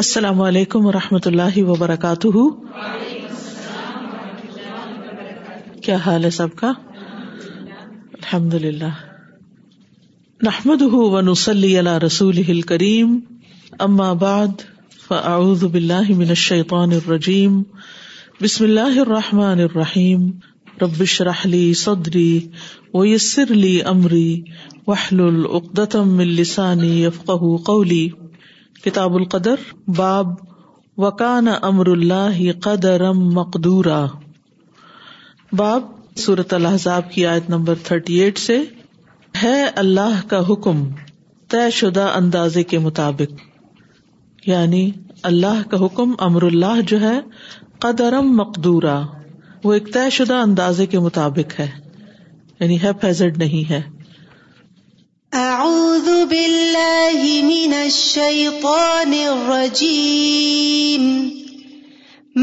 السلام علیکم و رحمۃ اللہ وبرکاتہ کیا حال ہے سب کا الحمد للہ نحمد رسول کریم اما بعد فاعوذ باللہ من الشیطان الرجیم بسم اللہ الرحمٰن الرحیم ربش راہلی سودری و یسرسانی قولی کتاب القدر باب وکان امر کی قدرم نمبر تھرٹی ایٹ سے ہے اللہ کا حکم طے شدہ اندازے کے مطابق یعنی اللہ کا حکم امر اللہ جو ہے قدرم مقدورا وہ ایک طے شدہ اندازے کے مطابق ہے یعنی ہے فیزڈ نہیں ہے اعوذ باللہ من الشیطان الرجیم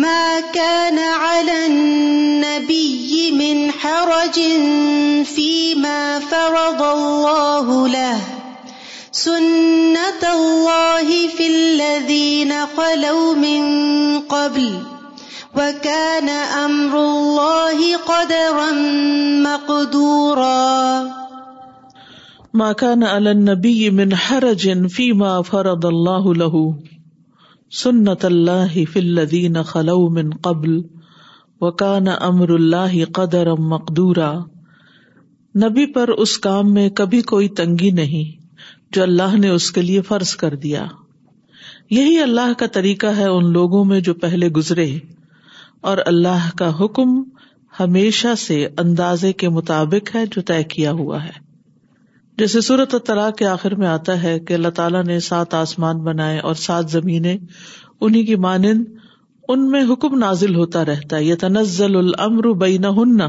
ما كان على النبي من حرج فيما فرض الله له سنة الله في الذين خلوا من قبل وكان أمر الله قدرا مقدورا النبي من سنة جن فی ما خلو من قبل وكان امر اللہ قدر ام نبی پر اس کام میں کبھی کوئی تنگی نہیں جو اللہ نے اس کے لیے فرض کر دیا یہی اللہ کا طریقہ ہے ان لوگوں میں جو پہلے گزرے اور اللہ کا حکم ہمیشہ سے اندازے کے مطابق ہے جو طے کیا ہوا ہے جیسے صورت الطلاء کے آخر میں آتا ہے کہ اللہ تعالیٰ نے سات آسمان بنائے اور سات زمینیں انہیں کی مانند ان میں حکم نازل ہوتا رہتا ہے یہ تنزل العمر بین ہن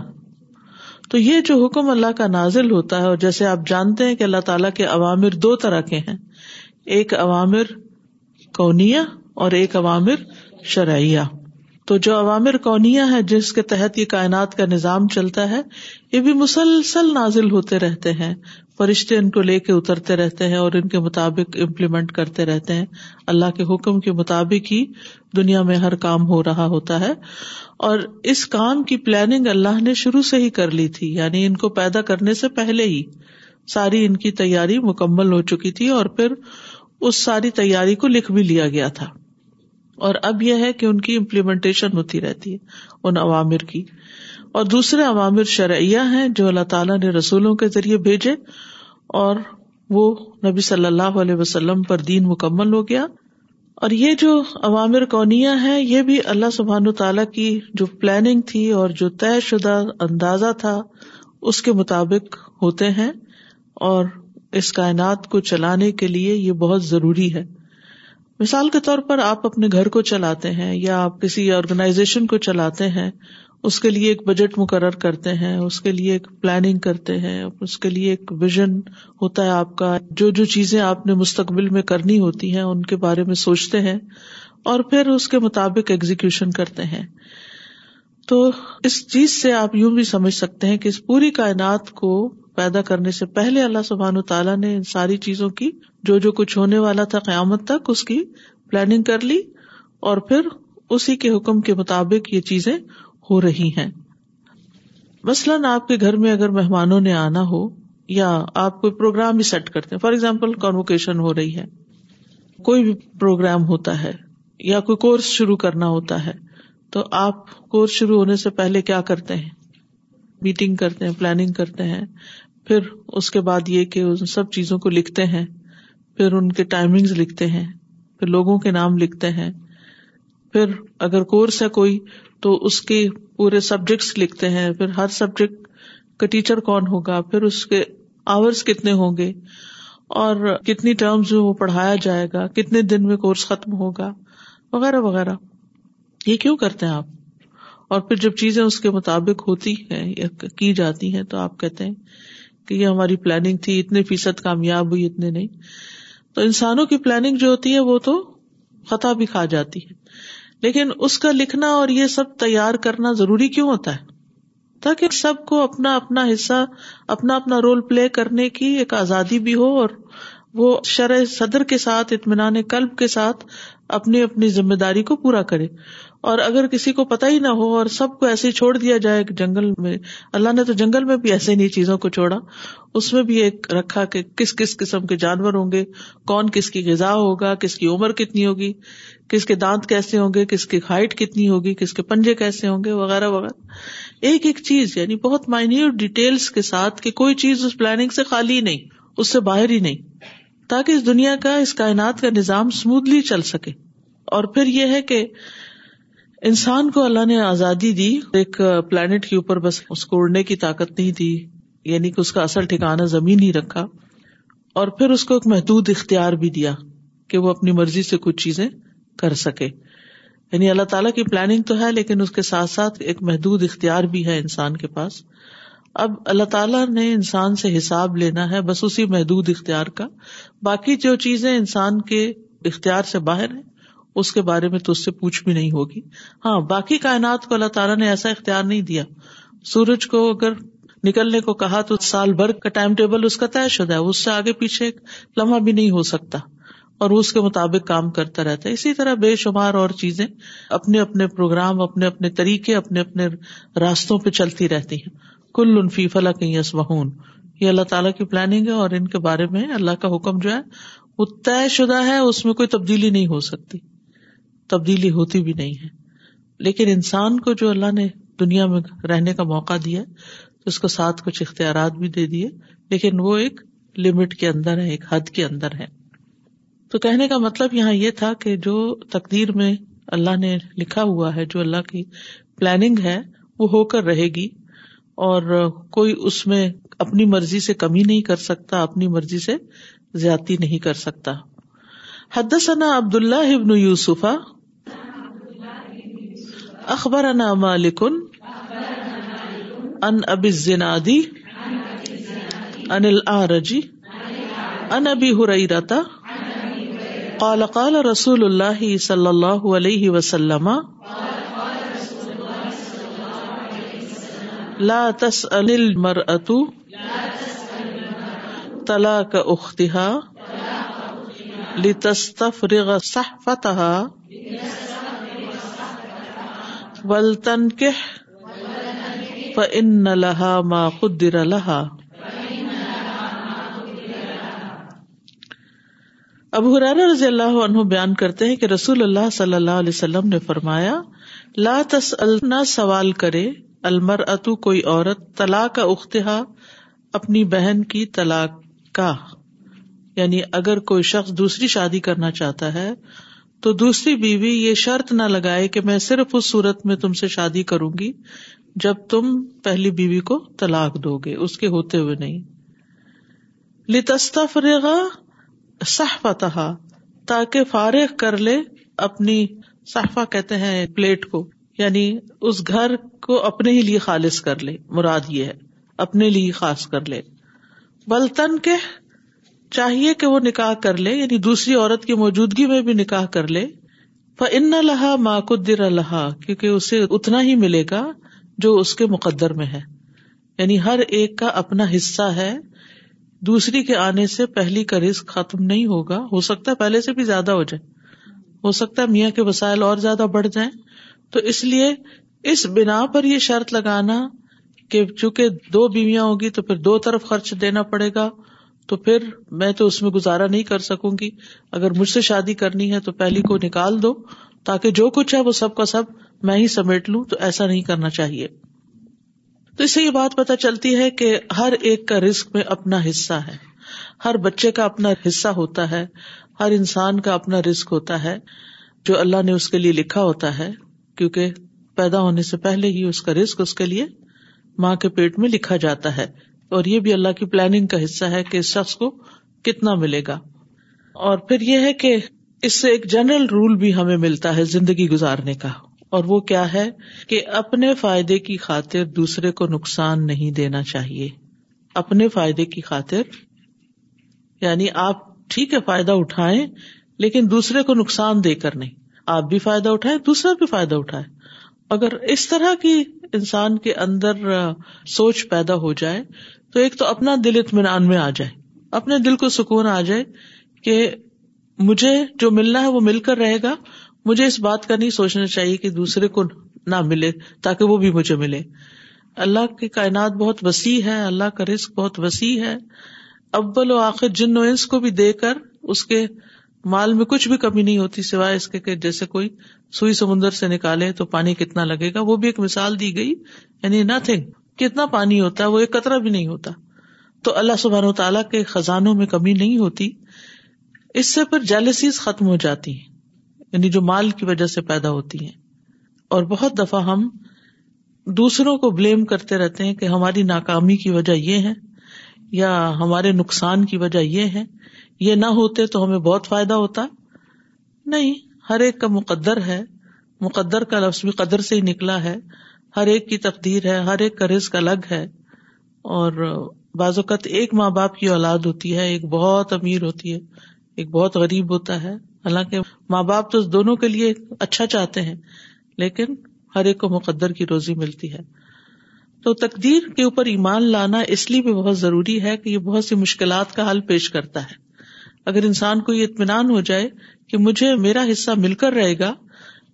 تو یہ جو حکم اللہ کا نازل ہوتا ہے اور جیسے آپ جانتے ہیں کہ اللہ تعالیٰ کے عوامر دو طرح کے ہیں ایک عوامر کونیا اور ایک عوامر شرعیہ تو جو عوامر کونیا ہے جس کے تحت یہ کائنات کا نظام چلتا ہے یہ بھی مسلسل نازل ہوتے رہتے ہیں فرشتے ان کو لے کے اترتے رہتے ہیں اور ان کے مطابق امپلیمنٹ کرتے رہتے ہیں اللہ کے حکم کے مطابق ہی دنیا میں ہر کام ہو رہا ہوتا ہے اور اس کام کی پلاننگ اللہ نے شروع سے ہی کر لی تھی یعنی ان کو پیدا کرنے سے پہلے ہی ساری ان کی تیاری مکمل ہو چکی تھی اور پھر اس ساری تیاری کو لکھ بھی لیا گیا تھا اور اب یہ ہے کہ ان کی امپلیمنٹیشن ہوتی رہتی ہے ان عوامر کی اور دوسرے عوامر شرعیہ ہیں جو اللہ تعالیٰ نے رسولوں کے ذریعے بھیجے اور وہ نبی صلی اللہ علیہ وسلم پر دین مکمل ہو گیا اور یہ جو عوامر کونیا ہے یہ بھی اللہ سبحان و تعالیٰ کی جو پلاننگ تھی اور جو طے شدہ اندازہ تھا اس کے مطابق ہوتے ہیں اور اس کائنات کو چلانے کے لیے یہ بہت ضروری ہے مثال کے طور پر آپ اپنے گھر کو چلاتے ہیں یا آپ کسی آرگنائزیشن کو چلاتے ہیں اس کے لیے ایک بجٹ مقرر کرتے ہیں اس کے لیے ایک پلاننگ کرتے ہیں اس کے لیے ایک ویژن ہوتا ہے آپ کا جو جو چیزیں آپ نے مستقبل میں کرنی ہوتی ہیں ان کے بارے میں سوچتے ہیں اور پھر اس کے مطابق ایگزیکیوشن کرتے ہیں تو اس چیز سے آپ یوں بھی سمجھ سکتے ہیں کہ اس پوری کائنات کو پیدا کرنے سے پہلے اللہ سبحان و تعالیٰ نے ان ساری چیزوں کی جو جو کچھ ہونے والا تھا قیامت تک اس کی پلاننگ کر لی اور پھر اسی کے حکم کے مطابق یہ چیزیں ہو رہی ہیں مثلاً آپ کے گھر میں اگر مہمانوں نے آنا ہو یا آپ کو پروگرام ہی سیٹ کرتے فار ایگزامپل کنوکیشن ہو رہی ہے کوئی بھی پروگرام ہوتا ہے یا کوئی کورس شروع کرنا ہوتا ہے تو آپ کورس شروع ہونے سے پہلے کیا کرتے ہیں میٹنگ کرتے ہیں پلاننگ کرتے ہیں پھر اس کے بعد یہ کہ ان سب چیزوں کو لکھتے ہیں پھر ان کے ٹائمنگز لکھتے ہیں پھر لوگوں کے نام لکھتے ہیں پھر اگر کورس ہے کوئی تو اس کے پورے سبجیکٹس لکھتے ہیں پھر ہر سبجیکٹ کا ٹیچر کون ہوگا پھر اس کے آورس کتنے ہوں گے اور کتنی ٹرمز میں وہ پڑھایا جائے گا کتنے دن میں کورس ختم ہوگا وغیرہ وغیرہ یہ کیوں کرتے ہیں آپ اور پھر جب چیزیں اس کے مطابق ہوتی ہیں یا کی جاتی ہیں تو آپ کہتے ہیں کہ یہ ہماری پلاننگ تھی اتنے فیصد کامیاب ہوئی اتنے نہیں تو انسانوں کی پلاننگ جو ہوتی ہے وہ تو خطا بھی کھا جاتی ہے لیکن اس کا لکھنا اور یہ سب تیار کرنا ضروری کیوں ہوتا ہے تاکہ سب کو اپنا اپنا حصہ اپنا اپنا رول پلے کرنے کی ایک آزادی بھی ہو اور وہ شرح صدر کے ساتھ اطمینان قلب کے ساتھ اپنی اپنی ذمہ داری کو پورا کرے اور اگر کسی کو پتا ہی نہ ہو اور سب کو ایسے ہی چھوڑ دیا جائے جنگل میں اللہ نے تو جنگل میں بھی ایسے نہیں چیزوں کو چھوڑا اس میں بھی ایک رکھا کہ کس کس قسم کے جانور ہوں گے کون کس کی غذا ہوگا کس کی عمر کتنی ہوگی کس کے دانت کیسے ہوں گے کس کی ہائٹ کتنی ہوگی کس کے پنجے کیسے ہوں گے وغیرہ وغیرہ ایک ایک چیز یعنی بہت مائنیوٹ ڈیٹیلس کے ساتھ کہ کوئی چیز اس پلاننگ سے خالی نہیں اس سے باہر ہی نہیں تاکہ اس دنیا کا اس کائنات کا نظام اسموتھلی چل سکے اور پھر یہ ہے کہ انسان کو اللہ نے آزادی دی ایک پلانٹ کے اوپر بس اس کو اڑنے کی طاقت نہیں دی یعنی کہ اس کا اصل ٹھکانا زمین ہی رکھا اور پھر اس کو ایک محدود اختیار بھی دیا کہ وہ اپنی مرضی سے کچھ چیزیں کر سکے یعنی اللہ تعالیٰ کی پلاننگ تو ہے لیکن اس کے ساتھ ساتھ ایک محدود اختیار بھی ہے انسان کے پاس اب اللہ تعالیٰ نے انسان سے حساب لینا ہے بس اسی محدود اختیار کا باقی جو چیزیں انسان کے اختیار سے باہر ہیں اس کے بارے میں تو اس سے پوچھ بھی نہیں ہوگی ہاں باقی کائنات کو اللہ تعالیٰ نے ایسا اختیار نہیں دیا سورج کو اگر نکلنے کو کہا تو سال بھر کا ٹائم ٹیبل اس کا طے شدہ ہے اس سے آگے پیچھے لمحہ بھی نہیں ہو سکتا اور اس کے مطابق کام کرتا رہتا ہے اسی طرح بے شمار اور چیزیں اپنے اپنے پروگرام اپنے اپنے طریقے اپنے اپنے راستوں پہ چلتی رہتی ہیں کل انفی فلاں کہیں بہون یہ اللہ تعالیٰ کی پلاننگ ہے اور ان کے بارے میں اللہ کا حکم جو ہے وہ طے شدہ ہے اس میں کوئی تبدیلی نہیں ہو سکتی تبدیلی ہوتی بھی نہیں ہے لیکن انسان کو جو اللہ نے دنیا میں رہنے کا موقع دیا اس کو ساتھ کچھ اختیارات بھی دے دیے لیکن وہ ایک لمٹ کے اندر ہے ایک حد کے اندر ہے تو کہنے کا مطلب یہاں یہ تھا کہ جو تقدیر میں اللہ نے لکھا ہوا ہے جو اللہ کی پلاننگ ہے وہ ہو کر رہے گی اور کوئی اس میں اپنی مرضی سے کمی نہیں کر سکتا اپنی مرضی سے زیادتی نہیں کر سکتا حدثنا عبد عبداللہ ابن یوسفا اخبرنا مالک ان اب زنادی ان العرجی ان ابی ہریرتا قال قال رسول اللہ صلی اللہ علیہ وسلم لا تسأل المرأة طلاق اختها لتستفرغ صحفتها ولطن کہ قدر لہا اب حرار رضی اللہ عنہ بیان کرتے ہیں کہ رسول اللہ صلی اللہ علیہ وسلم نے فرمایا لا تسألنا سوال کرے المر اتو کوئی عورت طلاق کا اختہا اپنی بہن کی طلاق کا یعنی اگر کوئی شخص دوسری شادی کرنا چاہتا ہے تو دوسری بیوی یہ شرط نہ لگائے کہ میں صرف اس صورت میں تم سے شادی کروں گی جب تم پہلی بیوی کو طلاق دو گے اس کے ہوتے ہوئے نہیں لتستا تفریح صحت تاکہ فارغ کر لے اپنی صحفا کہتے ہیں پلیٹ کو یعنی اس گھر کو اپنے ہی لیے خالص کر لے مراد یہ ہے اپنے لیے خاص کر لے بلتن کے چاہیے کہ وہ نکاح کر لے یعنی دوسری عورت کی موجودگی میں بھی نکاح کر لے لہا ماں کو در لہا کیونکہ اسے اتنا ہی ملے گا جو اس کے مقدر میں ہے یعنی ہر ایک کا اپنا حصہ ہے دوسری کے آنے سے پہلی کا رزق ختم نہیں ہوگا ہو سکتا ہے پہلے سے بھی زیادہ ہو جائے ہو سکتا ہے میاں کے وسائل اور زیادہ بڑھ جائیں تو اس لیے اس بنا پر یہ شرط لگانا کہ چونکہ دو بیویاں ہوگی تو پھر دو طرف خرچ دینا پڑے گا تو پھر میں تو اس میں گزارا نہیں کر سکوں گی اگر مجھ سے شادی کرنی ہے تو پہلی کو نکال دو تاکہ جو کچھ ہے وہ سب کا سب میں ہی سمیٹ لوں تو ایسا نہیں کرنا چاہیے تو اس سے یہ بات پتا چلتی ہے کہ ہر ایک کا رسک میں اپنا حصہ ہے ہر بچے کا اپنا حصہ ہوتا ہے ہر انسان کا اپنا رسک ہوتا ہے جو اللہ نے اس کے لیے لکھا ہوتا ہے کیونکہ پیدا ہونے سے پہلے ہی اس کا رسک اس کے لیے ماں کے پیٹ میں لکھا جاتا ہے اور یہ بھی اللہ کی پلاننگ کا حصہ ہے کہ اس شخص کو کتنا ملے گا اور پھر یہ ہے کہ اس سے ایک جنرل رول بھی ہمیں ملتا ہے زندگی گزارنے کا اور وہ کیا ہے کہ اپنے فائدے کی خاطر دوسرے کو نقصان نہیں دینا چاہیے اپنے فائدے کی خاطر یعنی آپ ٹھیک ہے فائدہ اٹھائیں لیکن دوسرے کو نقصان دے کر نہیں آپ بھی فائدہ اٹھائیں دوسرا بھی فائدہ اٹھائے اگر اس طرح کی انسان کے اندر سوچ پیدا ہو جائے تو ایک تو اپنا دل اطمینان میں آ جائے اپنے دل کو سکون آ جائے کہ مجھے جو ملنا ہے وہ مل کر رہے گا مجھے اس بات کا نہیں سوچنا چاہیے کہ دوسرے کو نہ ملے تاکہ وہ بھی مجھے ملے اللہ کی کائنات بہت وسیع ہے اللہ کا رزق بہت وسیع ہے ابل و آخر جن و انس کو بھی دے کر اس کے مال میں کچھ بھی کمی نہیں ہوتی سوائے اس کے جیسے کوئی سوئی سمندر سے نکالے تو پانی کتنا لگے گا وہ بھی ایک مثال دی گئی یعنی نتھنگ کتنا پانی ہوتا ہے وہ ایک قطرہ بھی نہیں ہوتا تو اللہ سبحان و تعالیٰ کے خزانوں میں کمی نہیں ہوتی اس سے پھر جیلسیز ختم ہو جاتی ہیں یعنی جو مال کی وجہ سے پیدا ہوتی ہیں اور بہت دفعہ ہم دوسروں کو بلیم کرتے رہتے ہیں کہ ہماری ناکامی کی وجہ یہ ہے یا ہمارے نقصان کی وجہ یہ ہے یہ نہ ہوتے تو ہمیں بہت فائدہ ہوتا نہیں ہر ایک کا مقدر ہے مقدر کا لفظ بھی قدر سے ہی نکلا ہے ہر ایک کی تقدیر ہے ہر ایک کا رزق الگ ہے اور بعض اوقات ایک ماں باپ کی اولاد ہوتی ہے ایک بہت امیر ہوتی ہے ایک بہت غریب ہوتا ہے حالانکہ ماں باپ تو دونوں کے لیے اچھا چاہتے ہیں لیکن ہر ایک کو مقدر کی روزی ملتی ہے تو تقدیر کے اوپر ایمان لانا اس لیے بھی بہت ضروری ہے کہ یہ بہت سی مشکلات کا حل پیش کرتا ہے اگر انسان کو یہ اطمینان ہو جائے کہ مجھے میرا حصہ مل کر رہے گا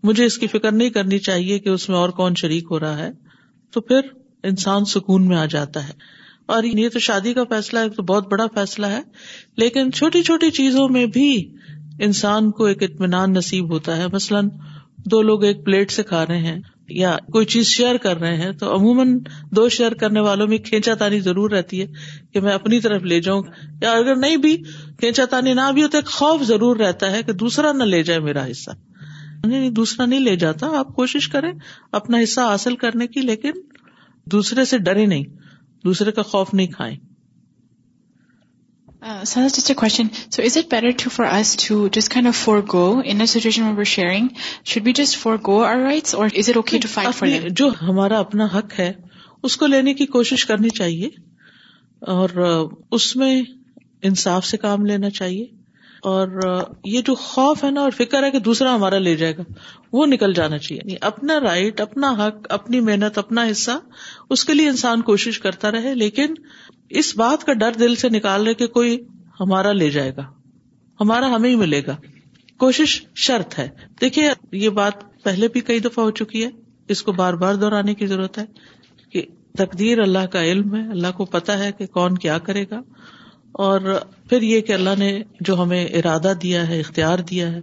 مجھے اس کی فکر نہیں کرنی چاہیے کہ اس میں اور کون شریک ہو رہا ہے تو پھر انسان سکون میں آ جاتا ہے اور یہ تو شادی کا فیصلہ تو بہت بڑا فیصلہ ہے لیکن چھوٹی چھوٹی چیزوں میں بھی انسان کو ایک اطمینان نصیب ہوتا ہے مثلاً دو لوگ ایک پلیٹ سے کھا رہے ہیں یا کوئی چیز شیئر کر رہے ہیں تو عموماً دو شیئر کرنے والوں میں کھینچا تانی ضرور رہتی ہے کہ میں اپنی طرف لے جاؤں یا اگر نہیں بھی کھینچا تانی نہ بھی ہو تو ایک خوف ضرور رہتا ہے کہ دوسرا نہ لے جائے میرا حصہ یعنی دوسرا نہیں لے جاتا آپ کوشش کریں اپنا حصہ حاصل کرنے کی لیکن دوسرے سے ڈرے نہیں دوسرے کا خوف نہیں کھائیں uh, جو ہمارا اپنا حق ہے اس کو لینے کی کوشش کرنی چاہیے اور uh, اس میں انصاف سے کام لینا چاہیے اور یہ جو خوف ہے نا اور فکر ہے کہ دوسرا ہمارا لے جائے گا وہ نکل جانا چاہیے یعنی اپنا رائٹ اپنا حق اپنی محنت اپنا حصہ اس کے لیے انسان کوشش کرتا رہے لیکن اس بات کا ڈر دل سے نکال رہے کہ کوئی ہمارا لے جائے گا ہمارا ہمیں ہی ملے گا کوشش شرط ہے دیکھیے یہ بات پہلے بھی کئی دفعہ ہو چکی ہے اس کو بار بار دہرانے کی ضرورت ہے کہ تقدیر اللہ کا علم ہے اللہ کو پتا ہے کہ کون کیا کرے گا اور پھر یہ کہ اللہ نے جو ہمیں ارادہ دیا ہے اختیار دیا ہے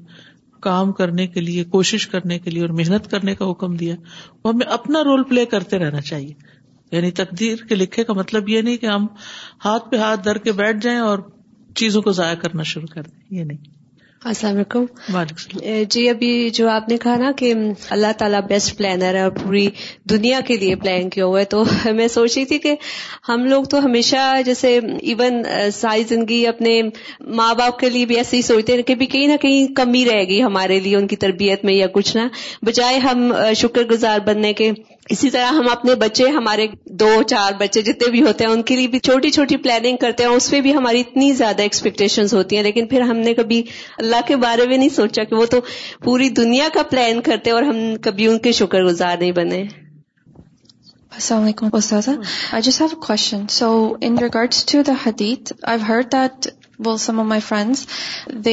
کام کرنے کے لیے کوشش کرنے کے لیے اور محنت کرنے کا حکم دیا وہ ہمیں اپنا رول پلے کرتے رہنا چاہیے یعنی تقدیر کے لکھے کا مطلب یہ نہیں کہ ہم ہاتھ پہ ہاتھ در کے بیٹھ جائیں اور چیزوں کو ضائع کرنا شروع کر دیں یہ نہیں السلام علیکم جی ابھی جو آپ نے کہا نا کہ اللہ تعالیٰ بیسٹ پلانر ہے اور پوری دنیا کے لیے پلان کیا ہوا ہے تو میں سوچ رہی تھی کہ ہم لوگ تو ہمیشہ جیسے ایون ساری زندگی اپنے ماں باپ کے لیے بھی ایسے ہی سوچتے ہیں کہ بھی کہیں نہ کہیں کمی رہے گی ہمارے لیے ان کی تربیت میں یا کچھ نہ بجائے ہم شکر گزار بننے کے اسی طرح ہم اپنے بچے ہمارے دو چار بچے جتنے بھی ہوتے ہیں ان کے لیے بھی چھوٹی چھوٹی پلاننگ کرتے ہیں اس پہ بھی ہماری اتنی زیادہ ایکسپیکٹیشنز ہوتی ہیں لیکن پھر ہم نے کبھی اللہ کے بارے میں نہیں سوچا کہ وہ تو پوری دنیا کا پلان کرتے اور ہم کبھی ان کے شکر گزار نہیں بنے السلام علیکم I I just have question so in regards to the حدیت heard that وہ فیوچر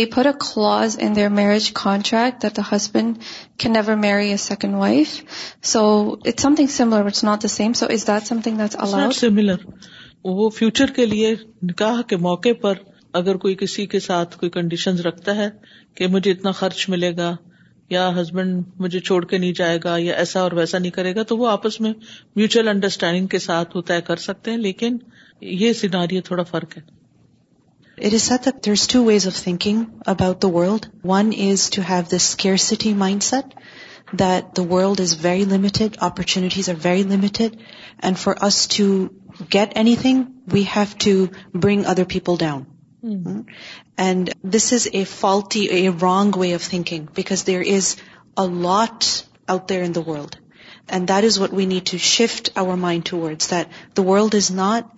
کے لیے نکاح کے موقع پر اگر کوئی کسی کے ساتھ کوئی کنڈیشن رکھتا ہے کہ مجھے اتنا خرچ ملے گا یا ہسبینڈ مجھے چھوڑ کے نہیں جائے گا یا ایسا اور ویسا نہیں کرے گا تو وہ آپس میں میوچل انڈرسٹینڈنگ کے ساتھ وہ طے کر سکتے ہیں لیکن یہ سیناری تھوڑا فرق ہے It is said that there's two ways of thinking about the world. One is to have this scarcity mindset, that the world is very limited, opportunities are very limited, and for us to get anything, we have to bring other people down. Mm-hmm. And this is a wrong way of thinking, because there is a lot out there in the world. And that is what we need to shift our mind towards, that the world is not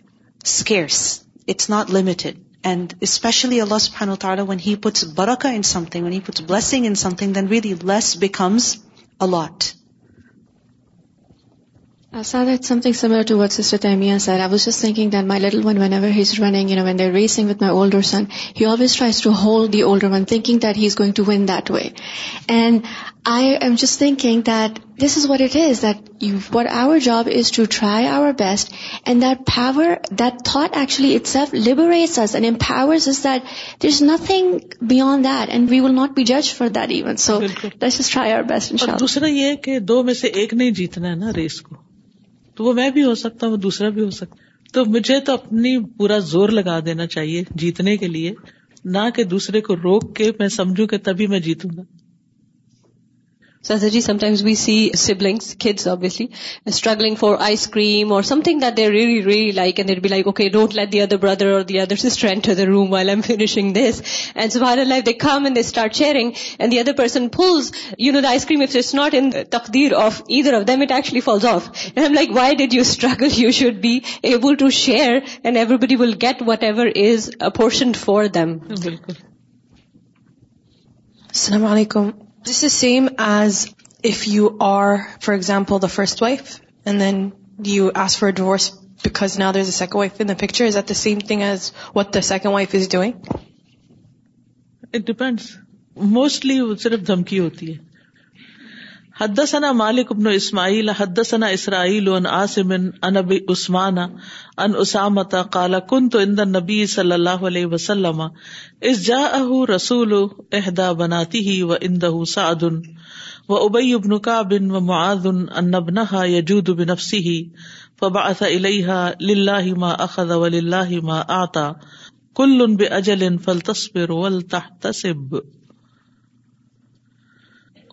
scarce. It's not limited. And especially اللہ سبحان و تعالیٰ when he puts Barkha in thing when he puts blessing in something then with bless becomes a lot racing with my older sons tries to hold the old one thinking that he is going to win that way and I am just is what it is that you for our job is to try our best and درور actually it's labour is that there is nothing beyond that and we will not be جج for that even so it is try our best دوسرا یہ کہ دو میں سے ایک نہیں جیتنا ہے race کو تو وہ میں بھی ہو سکتا ہوں وہ دوسرا بھی ہو سکتا تو مجھے تو اپنی پورا زور لگا دینا چاہیے جیتنے کے لیے نہ کہ دوسرے کو روک کے میں سمجھوں کہ تبھی میں جیتوں گا ساسا جی times we see obviously struggling for ice cream اور other you know ice cream not in تقدیر of actually falls of like why did you struggle you should be able to share and everybody will get whatever portion for them علیکم this is same as if you are for example the first wife and then you as for divorce because نا does the second wife in the future is or the same thing as what the second wife is doing it depends mostly وہ صرف دھمکی ہوتی ہے حدثنا مالک ابن حدثنا اسماعیل حد ثنا اسرائیل ابی عثمان ان اسامت کالا کن تو نبی صلی اللہ علیہ وسلم رسول بناتی و اِن سعدن و ابئی ابن کا بن و مآدن ان نبنا یج و بن افسی فباث علیہ لہ ما اخد وطا کُل فلتصبر ولتحتسب رح تصب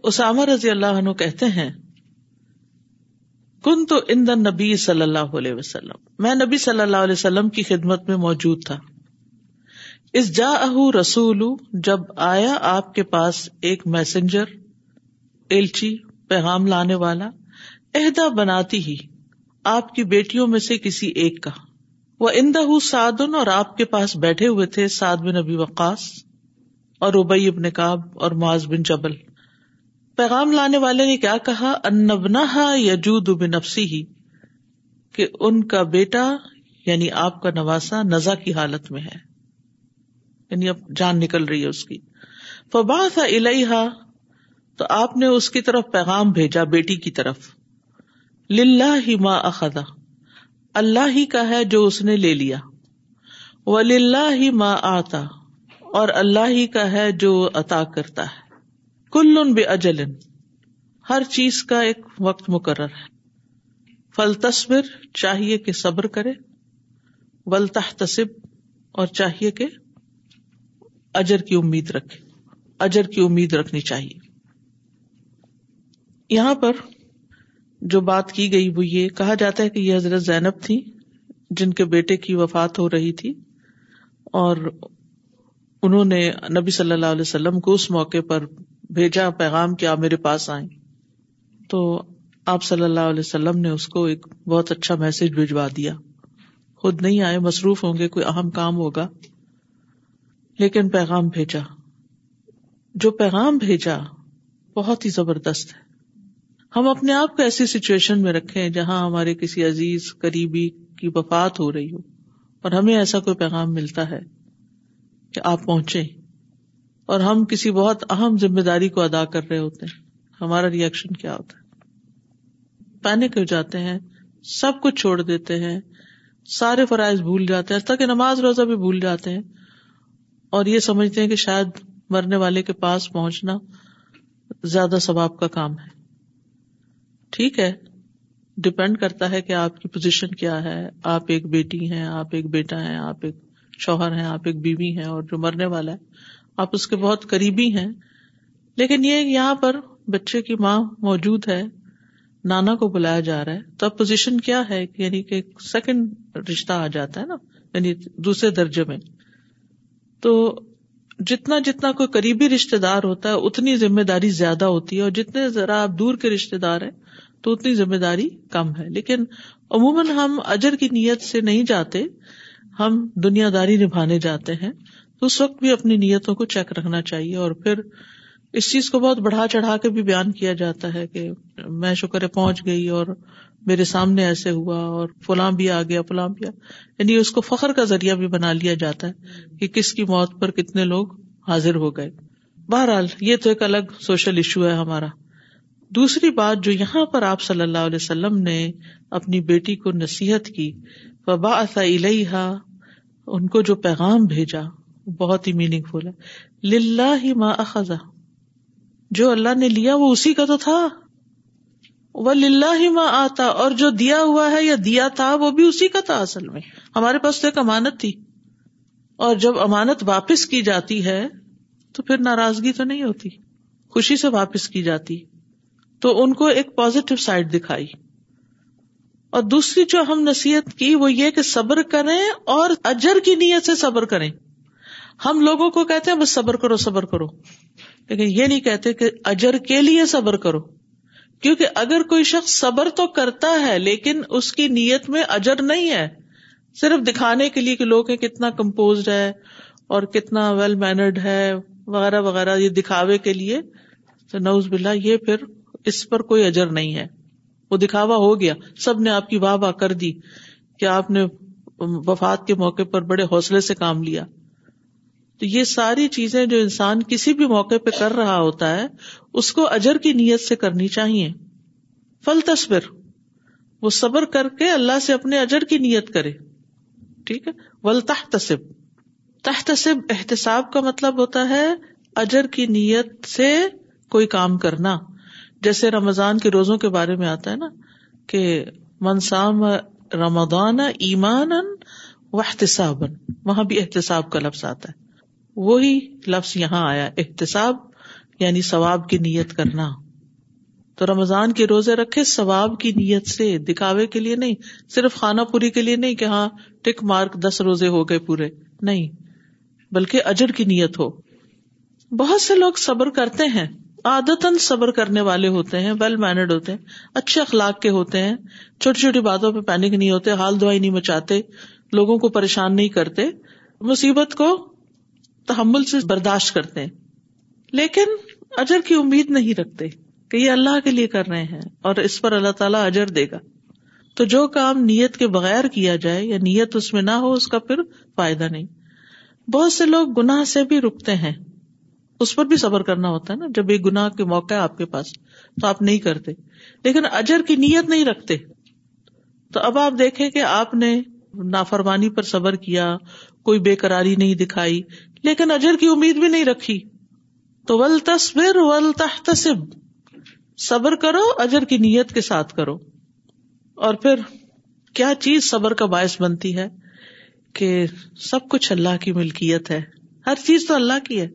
اسامہ رضی اللہ عنہ کہتے ہیں کن تو ان دن نبی صلی اللہ علیہ وسلم میں نبی صلی اللہ علیہ وسلم کی خدمت میں موجود تھا اس جا رسول جب آیا آپ کے پاس ایک میسنجر ایلچی پیغام لانے والا عہدہ بناتی ہی آپ کی بیٹیوں میں سے کسی ایک کا وہ سعدن اور آپ کے پاس بیٹھے ہوئے تھے سعد بن ابی وقاص اور ابئی ابن کاب اور معاذ بن جبل پیغام لانے والے نے کیا کہا انبنا یجود بنفسی ہی کہ ان کا بیٹا یعنی آپ کا نواسا نزا کی حالت میں ہے یعنی اب جان نکل رہی ہے اس کی فبا تھا الحا تو آپ نے اس کی طرف پیغام بھیجا بیٹی کی طرف للہ ہی ما اخدا اللہ ہی کا ہے جو اس نے لے لیا وہ للہ ہی ماں آتا اور اللہ ہی کا ہے جو عطا کرتا ہے کل بے اجلن ہر چیز کا ایک وقت مقرر ہے فل تصور کرے تصب اور چاہیے کہ اجر اجر کی کی امید امید رکھے رکھنی چاہیے یہاں پر جو بات کی گئی وہ یہ کہا جاتا ہے کہ یہ حضرت زینب تھی جن کے بیٹے کی وفات ہو رہی تھی اور انہوں نے نبی صلی اللہ علیہ وسلم کو اس موقع پر بھیجا پیغام کہ آپ میرے پاس آئیں تو آپ صلی اللہ علیہ وسلم نے اس کو ایک بہت اچھا میسج بھجوا دیا خود نہیں آئے مصروف ہوں گے کوئی اہم کام ہوگا لیکن پیغام بھیجا جو پیغام بھیجا بہت ہی زبردست ہے ہم اپنے آپ کو ایسی سچویشن میں رکھے جہاں ہمارے کسی عزیز قریبی کی وفات ہو رہی ہو اور ہمیں ایسا کوئی پیغام ملتا ہے کہ آپ پہنچے اور ہم کسی بہت اہم ذمہ داری کو ادا کر رہے ہوتے ہیں ہمارا ریئیکشن کیا ہوتا ہے پینک ہو جاتے ہیں سب کچھ چھوڑ دیتے ہیں سارے فرائض بھول جاتے ہیں تاکہ نماز روزہ بھی بھول جاتے ہیں اور یہ سمجھتے ہیں کہ شاید مرنے والے کے پاس پہنچنا زیادہ ثواب کا کام ہے ٹھیک ہے ڈپینڈ کرتا ہے کہ آپ کی پوزیشن کیا ہے آپ ایک بیٹی ہیں آپ ایک بیٹا ہیں آپ ایک شوہر ہیں آپ ایک بیوی ہیں اور جو مرنے والا ہے آپ اس کے بہت قریبی ہیں لیکن یہ یہاں پر بچے کی ماں موجود ہے نانا کو بلایا جا رہا ہے تو اب پوزیشن کیا ہے یعنی کہ سیکنڈ رشتہ آ جاتا ہے نا یعنی دوسرے درجے میں تو جتنا جتنا کوئی قریبی رشتے دار ہوتا ہے اتنی ذمہ داری زیادہ ہوتی ہے اور جتنے ذرا آپ دور کے رشتے دار ہیں تو اتنی ذمہ داری کم ہے لیکن عموماً ہم اجر کی نیت سے نہیں جاتے ہم دنیا داری نبھانے جاتے ہیں تو اس وقت بھی اپنی نیتوں کو چیک رکھنا چاہیے اور پھر اس چیز کو بہت بڑھا چڑھا کے بھی بیان کیا جاتا ہے کہ میں شکر ہے پہنچ گئی اور میرے سامنے ایسے ہوا اور فلاں بھی آ گیا فلاں بھی آ یعنی اس کو فخر کا ذریعہ بھی بنا لیا جاتا ہے کہ کس کی موت پر کتنے لوگ حاضر ہو گئے بہرحال یہ تو ایک الگ سوشل ایشو ہے ہمارا دوسری بات جو یہاں پر آپ صلی اللہ علیہ وسلم نے اپنی بیٹی کو نصیحت کی وبا علیہ ان کو جو پیغام بھیجا بہت ہی میننگ فل ہے للہ ہی ما اخذا جو اللہ نے لیا وہ اسی کا تو تھا وہ للہ ہی ماں آتا اور جو دیا ہوا ہے یا دیا تھا وہ بھی اسی کا تھا اصل میں ہمارے پاس تو ایک امانت تھی اور جب امانت واپس کی جاتی ہے تو پھر ناراضگی تو نہیں ہوتی خوشی سے واپس کی جاتی تو ان کو ایک پازیٹو سائڈ دکھائی اور دوسری جو ہم نصیحت کی وہ یہ کہ صبر کریں اور اجر کی نیت سے صبر کریں ہم لوگوں کو کہتے ہیں بس صبر کرو صبر کرو لیکن یہ نہیں کہتے کہ اجر کے لیے صبر کرو کیونکہ اگر کوئی شخص صبر تو کرتا ہے لیکن اس کی نیت میں اجر نہیں ہے صرف دکھانے کے لیے کہ لوگ کتنا کمپوزڈ ہے اور کتنا ویل مینرڈ ہے وغیرہ وغیرہ یہ دکھاوے کے لیے تو نوز بلا یہ پھر اس پر کوئی اجر نہیں ہے وہ دکھاوا ہو گیا سب نے آپ کی واہ واہ کر دی کہ آپ نے وفات کے موقع پر بڑے حوصلے سے کام لیا تو یہ ساری چیزیں جو انسان کسی بھی موقع پہ کر رہا ہوتا ہے اس کو اجر کی نیت سے کرنی چاہیے فل تصبر وہ صبر کر کے اللہ سے اپنے اجر کی نیت کرے ٹھیک ہے تہ تحتسب احتساب کا مطلب ہوتا ہے اجر کی نیت سے کوئی کام کرنا جیسے رمضان کے روزوں کے بارے میں آتا ہے نا کہ منسام رمضان ایمان احتساب وہاں بھی احتساب کا لفظ آتا ہے وہی لفظ یہاں آیا احتساب یعنی ثواب کی نیت کرنا تو رمضان کے روزے رکھے ثواب کی نیت سے دکھاوے کے لیے نہیں صرف خانہ پوری کے لیے نہیں کہ ہاں ٹک مارک دس روزے ہو گئے پورے نہیں بلکہ اجر کی نیت ہو بہت سے لوگ صبر کرتے ہیں عادت صبر کرنے والے ہوتے ہیں ویل مینرڈ ہوتے ہیں اچھے اخلاق کے ہوتے ہیں چھوٹی چھوٹی باتوں پہ پینک نہیں ہوتے ہال دعائی نہیں مچاتے لوگوں کو پریشان نہیں کرتے مصیبت کو تحمل سے برداشت کرتے ہیں لیکن اجر کی امید نہیں رکھتے کہ یہ اللہ کے لیے کر رہے ہیں اور اس پر اللہ تعالیٰ اجر دے گا تو جو کام نیت کے بغیر کیا جائے یا نیت اس میں نہ ہو اس کا پھر فائدہ نہیں بہت سے لوگ سے بھی رکتے ہیں اس پر بھی صبر کرنا ہوتا ہے نا جب یہ گناہ کے موقع ہے آپ کے پاس تو آپ نہیں کرتے لیکن اجر کی نیت نہیں رکھتے تو اب آپ دیکھیں کہ آپ نے نافرمانی پر صبر کیا کوئی بے قراری نہیں دکھائی لیکن اجر کی امید بھی نہیں رکھی تو ول تصور صبر کرو اجر کی نیت کے ساتھ کرو اور پھر کیا چیز صبر کا باعث بنتی ہے کہ سب کچھ اللہ کی ملکیت ہے ہر چیز تو اللہ کی ہے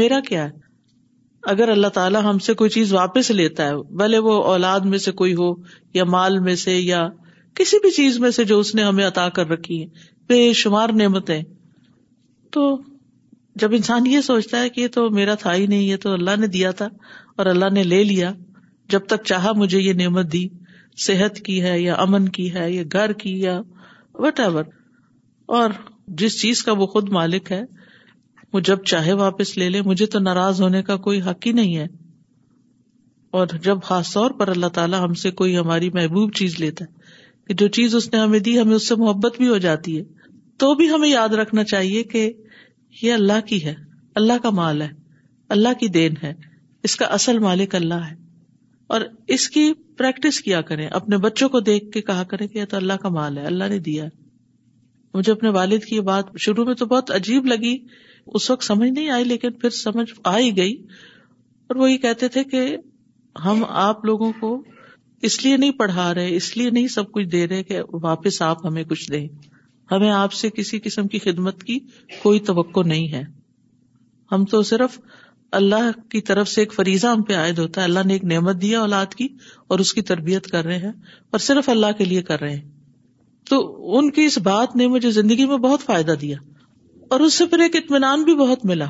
میرا کیا ہے اگر اللہ تعالیٰ ہم سے کوئی چیز واپس لیتا ہے بھلے وہ اولاد میں سے کوئی ہو یا مال میں سے یا کسی بھی چیز میں سے جو اس نے ہمیں عطا کر رکھی ہے بے شمار نعمتیں تو جب انسان یہ سوچتا ہے کہ یہ تو میرا تھا ہی نہیں یہ تو اللہ نے دیا تھا اور اللہ نے لے لیا جب تک چاہا مجھے یہ نعمت دی صحت کی ہے یا امن کی ہے یا گھر کی یا وٹ ایور اور جس چیز کا وہ خود مالک ہے وہ جب چاہے واپس لے لے مجھے تو ناراض ہونے کا کوئی حق ہی نہیں ہے اور جب خاص طور پر اللہ تعالیٰ ہم سے کوئی ہماری محبوب چیز لیتا ہے کہ جو چیز اس نے ہمیں دی ہمیں اس سے محبت بھی ہو جاتی ہے تو بھی ہمیں یاد رکھنا چاہیے کہ یہ اللہ کی ہے اللہ کا مال ہے اللہ کی دین ہے اس کا اصل مالک اللہ ہے اور اس کی پریکٹس کیا کریں اپنے بچوں کو دیکھ کے کہا کریں کہ یہ تو اللہ کا مال ہے اللہ نے دیا مجھے اپنے والد کی یہ بات شروع میں تو بہت عجیب لگی اس وقت سمجھ نہیں آئی لیکن پھر سمجھ آئی گئی اور وہ یہ کہتے تھے کہ ہم آپ لوگوں کو اس لیے نہیں پڑھا رہے اس لیے نہیں سب کچھ دے رہے کہ واپس آپ ہمیں کچھ دیں ہمیں آپ سے کسی قسم کی خدمت کی کوئی توقع نہیں ہے ہم تو صرف اللہ کی طرف سے ایک فریضہ ہم پہ عائد ہوتا ہے اللہ نے ایک نعمت دیا اولاد کی اور اس کی تربیت کر رہے ہیں اور صرف اللہ کے لیے کر رہے ہیں تو ان کی اس بات نے مجھے زندگی میں بہت فائدہ دیا اور اس سے پھر ایک اطمینان بھی بہت ملا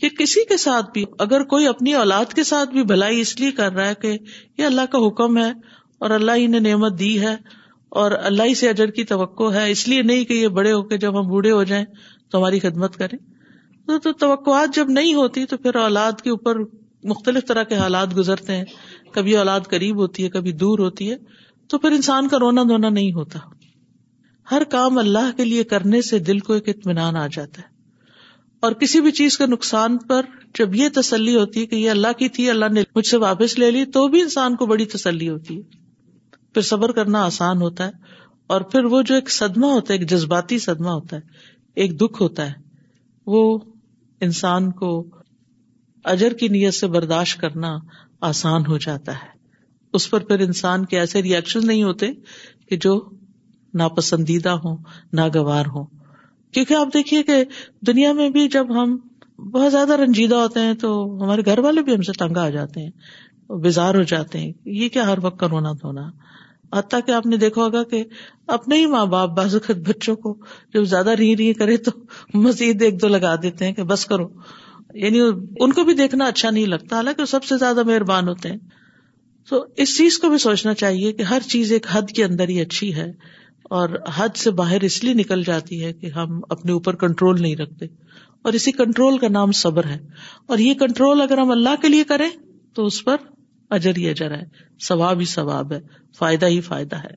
کہ کسی کے ساتھ بھی اگر کوئی اپنی اولاد کے ساتھ بھی بھلائی اس لیے کر رہا ہے کہ یہ اللہ کا حکم ہے اور اللہ ہی نے نعمت دی ہے اور اللہ ہی سے اجر کی توقع ہے اس لیے نہیں کہ یہ بڑے ہو کے جب ہم بوڑھے ہو جائیں تو ہماری خدمت کریں تو, تو توقعات جب نہیں ہوتی تو پھر اولاد کے اوپر مختلف طرح کے حالات گزرتے ہیں کبھی اولاد قریب ہوتی ہے کبھی دور ہوتی ہے تو پھر انسان کا رونا دھونا نہیں ہوتا ہر کام اللہ کے لیے کرنے سے دل کو ایک اطمینان آ جاتا ہے اور کسی بھی چیز کے نقصان پر جب یہ تسلی ہوتی ہے کہ یہ اللہ کی تھی اللہ نے مجھ سے واپس لے لی تو بھی انسان کو بڑی تسلی ہوتی ہے پھر صبر کرنا آسان ہوتا ہے اور پھر وہ جو ایک صدمہ ہوتا ہے ایک جذباتی صدمہ ہوتا ہے ایک دکھ ہوتا ہے وہ انسان کو اجر کی نیت سے برداشت کرنا آسان ہو جاتا ہے اس پر پھر انسان کے ایسے ریئیکشن نہیں ہوتے کہ جو ناپسندیدہ ہوں ناگوار ہوں کیونکہ آپ دیکھیے کہ دنیا میں بھی جب ہم بہت زیادہ رنجیدہ ہوتے ہیں تو ہمارے گھر والے بھی ہم سے تنگا آ جاتے ہیں بیزار ہو جاتے ہیں یہ کیا ہر وقت کا رونا حتیٰ کہ آپ نے دیکھا ہوگا کہ اپنے ہی ماں باپ بعض اوقات بچوں کو جب زیادہ ری ری کرے تو مزید ایک دو لگا دیتے ہیں کہ بس کرو یعنی ان کو بھی دیکھنا اچھا نہیں لگتا حالانکہ سب سے زیادہ مہربان ہوتے ہیں تو اس چیز کو بھی سوچنا چاہیے کہ ہر چیز ایک حد کے اندر ہی اچھی ہے اور حد سے باہر اس لیے نکل جاتی ہے کہ ہم اپنے اوپر کنٹرول نہیں رکھتے اور اسی کنٹرول کا نام صبر ہے اور یہ کنٹرول اگر ہم اللہ کے لیے کریں تو اس پر اجر ہی اجر ہے ثواب ہی ثواب ہے فائدہ ہی فائدہ ہے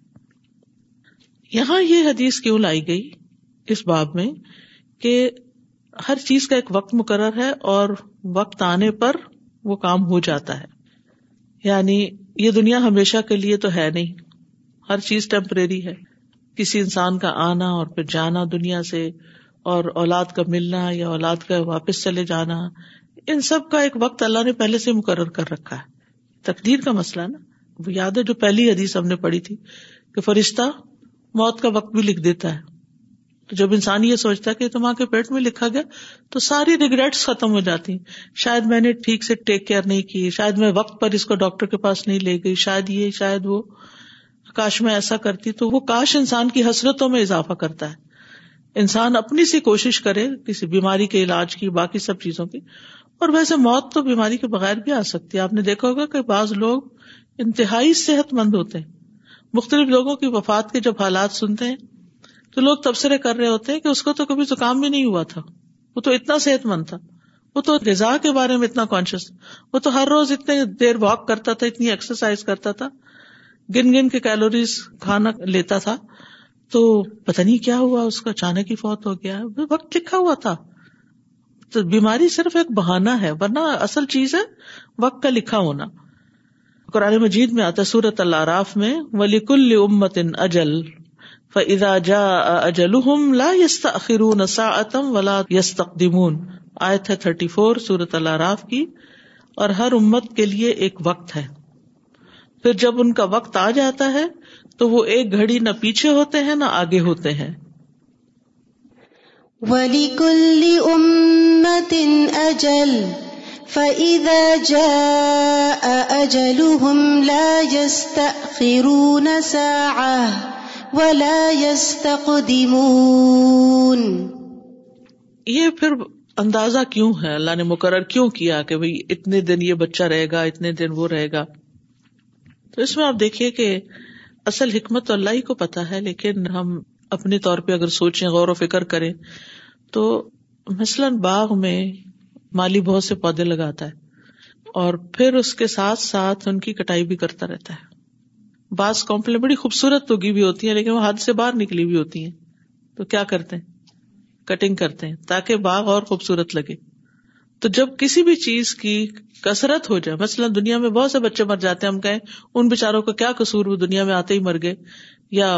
یہاں یہ حدیث کیوں لائی گئی اس باب میں کہ ہر چیز کا ایک وقت مقرر ہے اور وقت آنے پر وہ کام ہو جاتا ہے یعنی یہ دنیا ہمیشہ کے لیے تو ہے نہیں ہر چیز ٹیمپریری ہے کسی انسان کا آنا اور پھر جانا دنیا سے اور اولاد کا ملنا یا اولاد کا واپس چلے جانا ان سب کا ایک وقت اللہ نے پہلے سے مقرر کر رکھا ہے تقدیر کا مسئلہ نا وہ یاد ہے جو پہلی حدیث ہم نے پڑھی تھی کہ فرشتہ موت کا وقت بھی لکھ دیتا ہے تو جب انسان یہ سوچتا ہے کہ کے پیٹ میں لکھا گیا تو ساری ریگریٹس ختم ہو جاتی ہیں شاید میں نے ٹھیک سے ٹیک کیئر نہیں کی شاید میں وقت پر اس کو ڈاکٹر کے پاس نہیں لے گئی شاید یہ شاید وہ کاش میں ایسا کرتی تو وہ کاش انسان کی حسرتوں میں اضافہ کرتا ہے انسان اپنی سی کوشش کرے کسی بیماری کے علاج کی باقی سب چیزوں کی اور ویسے موت تو بیماری کے بغیر بھی آ سکتی ہے آپ نے دیکھا ہوگا کہ بعض لوگ انتہائی صحت مند ہوتے ہیں مختلف لوگوں کی وفات کے جب حالات سنتے ہیں تو لوگ تبصرے کر رہے ہوتے ہیں کہ اس کو تو کبھی زکام بھی نہیں ہوا تھا وہ تو اتنا صحت مند تھا وہ تو غذا کے بارے میں اتنا کانشیس وہ تو ہر روز اتنے دیر واک کرتا تھا اتنی ایکسرسائز کرتا تھا گن گن کے کیلوریز کھانا لیتا تھا تو پتہ نہیں کیا ہوا اس کا اچانک ہی فوت ہو گیا وقت لکھا ہوا تھا تو بیماری صرف ایک بہانا ہے ورنہ اصل چیز ہے وقت کا لکھا ہونا قرآن مجید میں آتا سورت اللہ راف میں امت ان اجل اجل فضا جا لا ولا تھرٹی فور سورت اللہ راف کی اور ہر امت کے لیے ایک وقت ہے پھر جب ان کا وقت آ جاتا ہے تو وہ ایک گھڑی نہ پیچھے ہوتے ہیں نہ آگے ہوتے ہیں ولی کل أُمَّةٍ أَجَلٍ فَإِذَا جَاءَ أَجَلُهُمْ لَا يَسْتَأْخِرُونَ سَاعَةً وَلَا يَسْتَقْدِمُونَ یہ پھر اندازہ کیوں ہے اللہ نے مقرر کیوں کیا کہ بھئی اتنے دن یہ بچہ رہے گا اتنے دن وہ رہے گا تو اس میں آپ دیکھیے کہ اصل حکمت تو اللہ ہی کو پتا ہے لیکن ہم اپنے طور پہ اگر سوچیں غور و فکر کریں تو مثلاً باغ میں مالی بہت سے پودے لگاتا ہے اور پھر اس کے ساتھ ساتھ ان کی کٹائی بھی کرتا رہتا ہے بعض کمپلیں بڑی خوبصورت بھی ہوتی ہیں لیکن وہ ہاتھ سے باہر نکلی بھی ہوتی ہیں تو کیا کرتے ہیں کٹنگ کرتے ہیں تاکہ باغ اور خوبصورت لگے تو جب کسی بھی چیز کی کثرت ہو جائے مثلاً دنیا میں بہت سے بچے مر جاتے ہیں ہم کہیں ان بےچاروں کو کیا قصور وہ دنیا میں آتے ہی مر گئے یا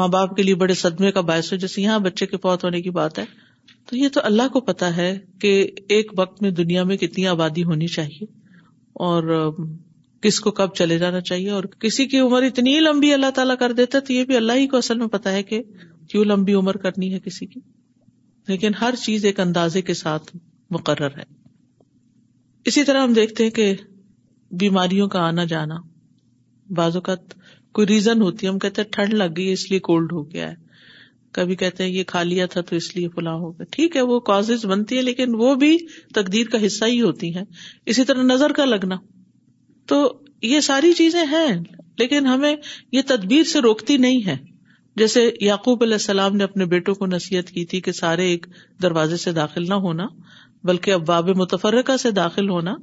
ماں باپ کے لیے بڑے صدمے کا باعث ہو جیسے یہاں بچے کے پوت ہونے کی بات ہے تو یہ تو اللہ کو پتا ہے کہ ایک وقت میں دنیا میں کتنی آبادی ہونی چاہیے اور کس کو کب چلے جانا چاہیے اور کسی کی عمر اتنی لمبی اللہ تعالیٰ کر دیتا تو یہ بھی اللہ ہی کو اصل میں پتا ہے کہ کیوں لمبی عمر کرنی ہے کسی کی لیکن ہر چیز ایک اندازے کے ساتھ مقرر ہے اسی طرح ہم دیکھتے ہیں کہ بیماریوں کا آنا جانا بعض اوقات کوئی ریزن ہوتی ہے ہم کہتے ہیں ٹھنڈ لگ گئی اس لیے کولڈ ہو گیا ہے کبھی کہتے ہیں یہ کھا لیا تھا تو اس لیے فلاں ہوگا ٹھیک ہے وہ کاز بنتی ہے لیکن وہ بھی تقدیر کا حصہ ہی ہوتی ہے اسی طرح نظر کا لگنا تو یہ ساری چیزیں ہیں لیکن ہمیں یہ تدبیر سے روکتی نہیں ہے جیسے یعقوب علیہ السلام نے اپنے بیٹوں کو نصیحت کی تھی کہ سارے ایک دروازے سے داخل نہ ہونا بلکہ اب متفرقہ سے داخل ہونا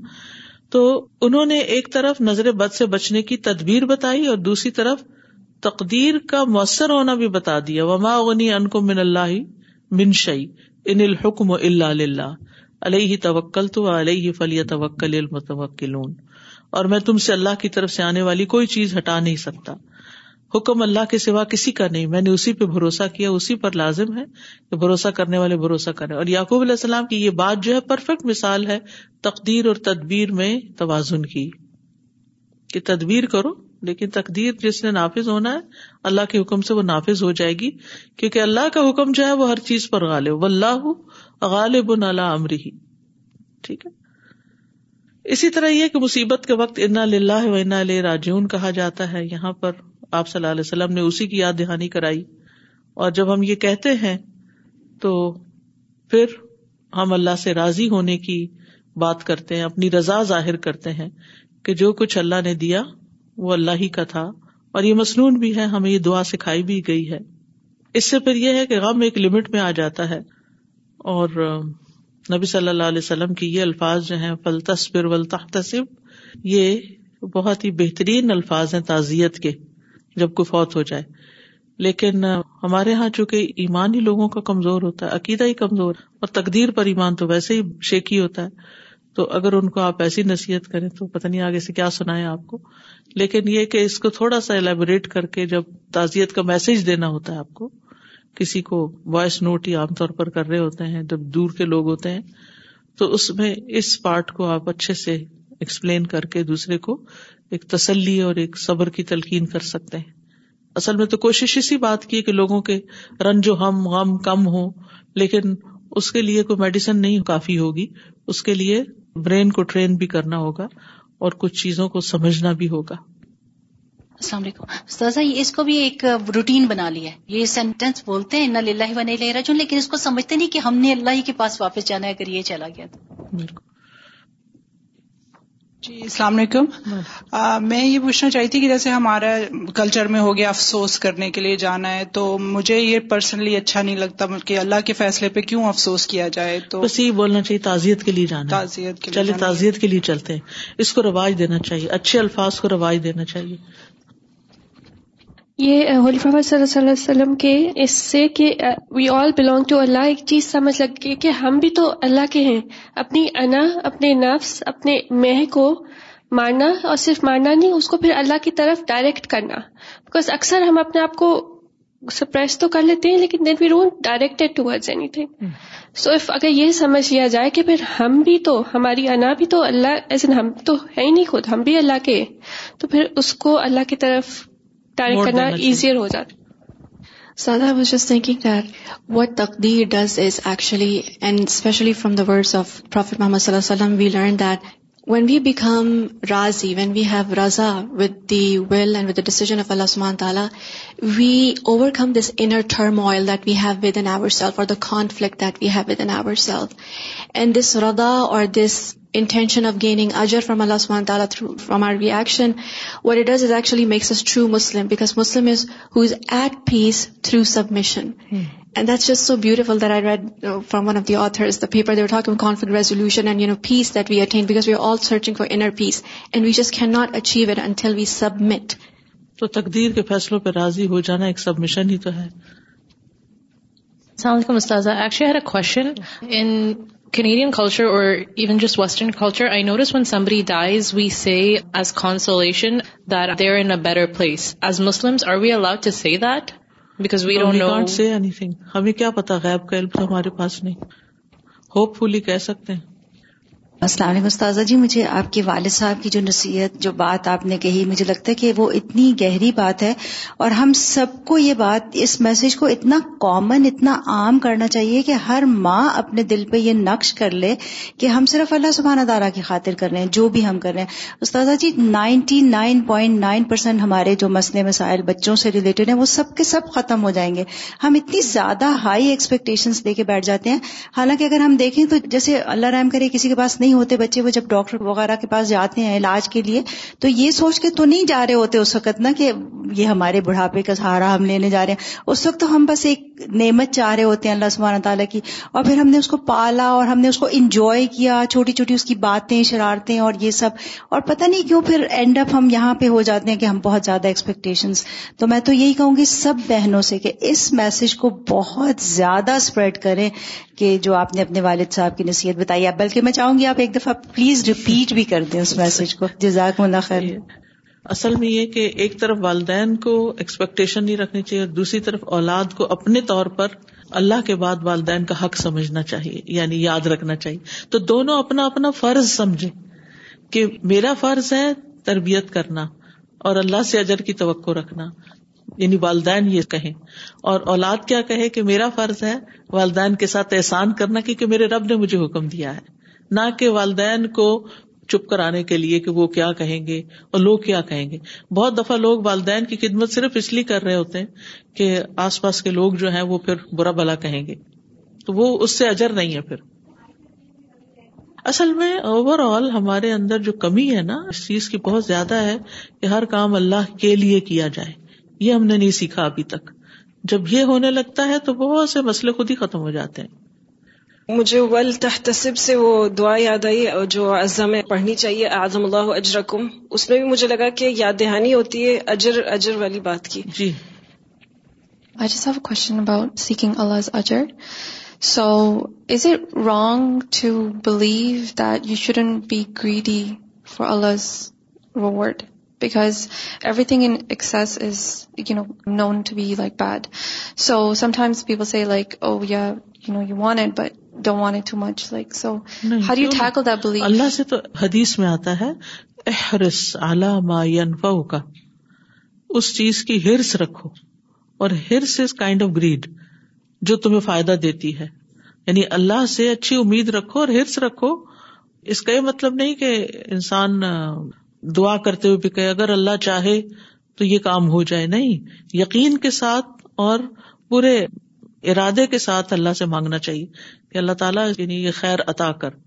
تو انہوں نے ایک طرف نظر بد سے بچنے کی تدبیر بتائی اور دوسری طرف تقدیر کا مؤثر ہونا بھی بتا دیا وما غنی انکم اللہ من ان الحکم للہ علیہ توکل تو علیہ فلی توکل المتوکلون اور میں تم سے اللہ کی طرف سے آنے والی کوئی چیز ہٹا نہیں سکتا حکم اللہ کے سوا کسی کا نہیں میں نے اسی پہ بھروسہ کیا اسی پر لازم ہے کہ بھروسہ کرنے والے بھروسہ کریں اور یعقوب علیہ السلام کی یہ بات جو ہے پرفیکٹ مثال ہے تقدیر اور تدبیر میں توازن کی کہ تدبیر کرو لیکن تقدیر جس نے نافذ ہونا ہے اللہ کے حکم سے وہ نافذ ہو جائے گی کیونکہ اللہ کا حکم جو ہے وہ ہر چیز پر غالب و اللہ غالب نالا ہی ٹھیک ہے اسی طرح یہ کہ مصیبت کے وقت انا للہ و انا ال راجون کہا جاتا ہے یہاں پر آپ صلی اللہ علیہ وسلم نے اسی کی یاد دہانی کرائی اور جب ہم یہ کہتے ہیں تو پھر ہم اللہ سے راضی ہونے کی بات کرتے ہیں اپنی رضا ظاہر کرتے ہیں کہ جو کچھ اللہ نے دیا وہ اللہ ہی کا تھا اور یہ مصنون بھی ہے ہمیں یہ دعا سکھائی بھی گئی ہے اس سے پھر یہ ہے کہ غم ایک لمٹ میں آ جاتا ہے اور نبی صلی اللہ علیہ وسلم کی یہ الفاظ جو ہیں فلتسبر ولطب یہ بہت ہی بہترین الفاظ ہیں تعزیت کے جب کو فوت ہو جائے لیکن ہمارے یہاں چونکہ ایمان ہی لوگوں کا کمزور ہوتا ہے عقیدہ ہی کمزور اور تقدیر پر ایمان تو ویسے ہی شیکی ہوتا ہے تو اگر ان کو آپ ایسی نصیحت کریں تو پتہ نہیں آگے سے کیا سنائے آپ کو لیکن یہ کہ اس کو تھوڑا سا الیبوریٹ کر کے جب تعزیت کا میسج دینا ہوتا ہے آپ کو کسی کو وائس نوٹ ہی عام طور پر کر رہے ہوتے ہیں جب دور کے لوگ ہوتے ہیں تو اس میں اس پارٹ کو آپ اچھے سے ایکسپلین کر کے دوسرے کو ایک تسلی اور ایک صبر کی تلقین کر سکتے ہیں اصل میں تو کوشش اسی بات کی کہ لوگوں کے رنج و ہم غم کم ہو لیکن اس کے لیے کوئی میڈیسن نہیں کافی ہوگی اس کے لیے برین کو ٹرین بھی کرنا ہوگا اور کچھ چیزوں کو سمجھنا بھی ہوگا السلام علیکم اس کو بھی ایک روٹین بنا لیا ہے یہ سینٹینس بولتے ہیں نہیں رہا جو لیکن اس کو سمجھتے نہیں کہ ہم نے اللہ ہی کے پاس واپس جانا ہے اگر یہ چلا گیا تو بالکل جی السلام علیکم میں یہ پوچھنا چاہتی کہ جیسے ہمارا کلچر میں ہو گیا افسوس کرنے کے لیے جانا ہے تو مجھے یہ پرسنلی اچھا نہیں لگتا کہ اللہ کے فیصلے پہ کیوں افسوس کیا جائے تو بس یہ بولنا چاہیے تعزیت کے لیے جانا تعزیت چلے تعزیت کے لیے چلتے ہیں اس کو رواج دینا چاہیے اچھے الفاظ کو رواج دینا چاہیے یہ حلیم صلی اللہ علیہ وسلم کے اس سے کہ we all belong to Allah ایک چیز سمجھ لگ گئی کہ ہم بھی تو اللہ کے ہیں اپنی انا اپنے نفس اپنے مہ کو مارنا اور صرف مارنا نہیں اس کو پھر اللہ کی طرف ڈائریکٹ کرنا بیکاز اکثر ہم اپنے آپ کو سپریس تو کر لیتے ہیں لیکن then we direct anything so if اگر یہ سمجھ لیا جائے کہ پھر ہم بھی تو ہماری انا بھی تو اللہ ایز این ہم تو ہے ہی نہیں خود ہم بھی اللہ کے تو پھر اس کو اللہ کی طرف ڈائریکٹ کرنا ایزیئر اچھا۔ ہو جاتا سادا was just thinking that what تقدیر does is actually and especially from the words of prophet Muhammad صلی اللہ علیہ وسلم we learn that when we become Razi when we have Raza with the will and with the decision of اللہ سمان تعالیٰ we overcome this inner turmoil that we have within our self اور the conflict that we have within our self and this ردا اور this intention of gaining اجر from اللہ سمان تعالیٰ through from our reaction what it does is actually makes us true Muslim because Muslim is who is at peace through submission and that's just so beautiful that I read from one of the author is the paper they're talk conflict resolution and you know peace that we attain because we are all searching for inner peace and we just can not achieve it until we submit to تقدیر کے فیصلوں پہ راضی ہو جانا ایک سب ہی تو ہے السلام علیکم استاذ actually here a question in Canadian culture اور even just western culture I know رس when somebody dies we see as consolation there in better place as Muslim are we allowed to see that because no see anything ہمیں کیا پتا غیب کا علم تو ہمارے پاس نہیں ہوپ فلی کہہ سکتے ہیں السلام علیکم استاذہ جی مجھے آپ کے والد صاحب کی جو نصیحت جو بات آپ نے کہی مجھے لگتا ہے کہ وہ اتنی گہری بات ہے اور ہم سب کو یہ بات اس میسج کو اتنا کامن اتنا عام کرنا چاہیے کہ ہر ماں اپنے دل پہ یہ نقش کر لے کہ ہم صرف اللہ سبحانہ ادارہ کی خاطر کر رہے ہیں جو بھی ہم کر رہے ہیں استاذہ جی ninety nine point nine percent ہمارے جو مسئلے مسائل بچوں سے ریلیٹڈ ہیں وہ سب کے سب ختم ہو جائیں گے ہم اتنی زیادہ ہائی ایکسپیکٹیشنس دے کے بیٹھ جاتے ہیں حالانکہ اگر ہم دیکھیں تو جیسے اللہ رحم کرے کسی کے پاس نہیں نہیں ہوتے بچے وہ جب ڈاکٹر وغیرہ کے پاس جاتے ہیں علاج کے لیے تو یہ سوچ کے تو نہیں جا رہے ہوتے اس وقت نا کہ یہ ہمارے بڑھاپے کا سہارا ہم لینے جا رہے ہیں اس وقت تو ہم بس ایک نعمت چاہ رہے ہوتے ہیں اللہ سبحانہ تعالیٰ کی اور پھر ہم نے اس کو پالا اور ہم نے اس کو انجوائے کیا چھوٹی چھوٹی اس کی باتیں شرارتیں اور یہ سب اور پتہ نہیں کیوں پھر اینڈ اپ ہم یہاں پہ ہو جاتے ہیں کہ ہم بہت زیادہ ایکسپیکٹیشن تو میں تو یہی کہوں گی سب بہنوں سے کہ اس میسج کو بہت زیادہ اسپریڈ کریں کہ جو آپ نے اپنے والد صاحب کی نصیحت بتائی ہے بلکہ میں چاہوں گی آپ ایک دفعہ پلیز ریپیٹ بھی کر دیں اس میسج کو جزاک خیر اصل میں یہ کہ ایک طرف والدین کو ایکسپیکٹیشن نہیں رکھنی چاہیے اور دوسری طرف اولاد کو اپنے طور پر اللہ کے بعد والدین کا حق سمجھنا چاہیے یعنی یاد رکھنا چاہیے تو دونوں اپنا اپنا فرض سمجھے کہ میرا فرض ہے تربیت کرنا اور اللہ سے اجر کی توقع رکھنا یعنی والدین یہ کہیں اور اولاد کیا کہے کہ میرا فرض ہے والدین کے ساتھ احسان کرنا کیونکہ میرے رب نے مجھے حکم دیا ہے نہ کہ والدین کو چپ کرانے کے لیے کہ وہ کیا کہیں گے اور لوگ کیا کہیں گے بہت دفعہ لوگ والدین کی خدمت صرف اس لیے کر رہے ہوتے ہیں کہ آس پاس کے لوگ جو ہیں وہ پھر برا بلا تو وہ اس سے اجر نہیں ہے پھر اصل میں اوور آل ہمارے اندر جو کمی ہے نا اس چیز کی بہت زیادہ ہے کہ ہر کام اللہ کے لیے کیا جائے یہ ہم نے نہیں سیکھا ابھی تک جب یہ ہونے لگتا ہے تو بہت سے مسئلے خود ہی ختم ہو جاتے ہیں مجھے ول تحتسب سے وہ دعا یاد آئی جو ازمیں پڑھنی چاہیے اعظم اللہ اجرکم اس میں بھی مجھے لگا کہ یاد دہانی ہوتی ہے اجر اجر والی بات کی جی اللہ سے تو حدیث میں آتا ہے احرس علا ما ينفوك اس چیز کی ہرس رکھو اور ہرس از کائنڈ آف گریڈ جو تمہیں فائدہ دیتی ہے یعنی اللہ سے اچھی امید رکھو اور ہرس رکھو اس کا یہ مطلب نہیں کہ انسان دعا کرتے ہوئے بھی کہے اگر اللہ چاہے تو یہ کام ہو جائے نہیں یقین کے ساتھ اور پورے ارادے کے ساتھ اللہ سے مانگنا چاہیے کہ اللہ تعالیٰ یعنی یہ خیر عطا کر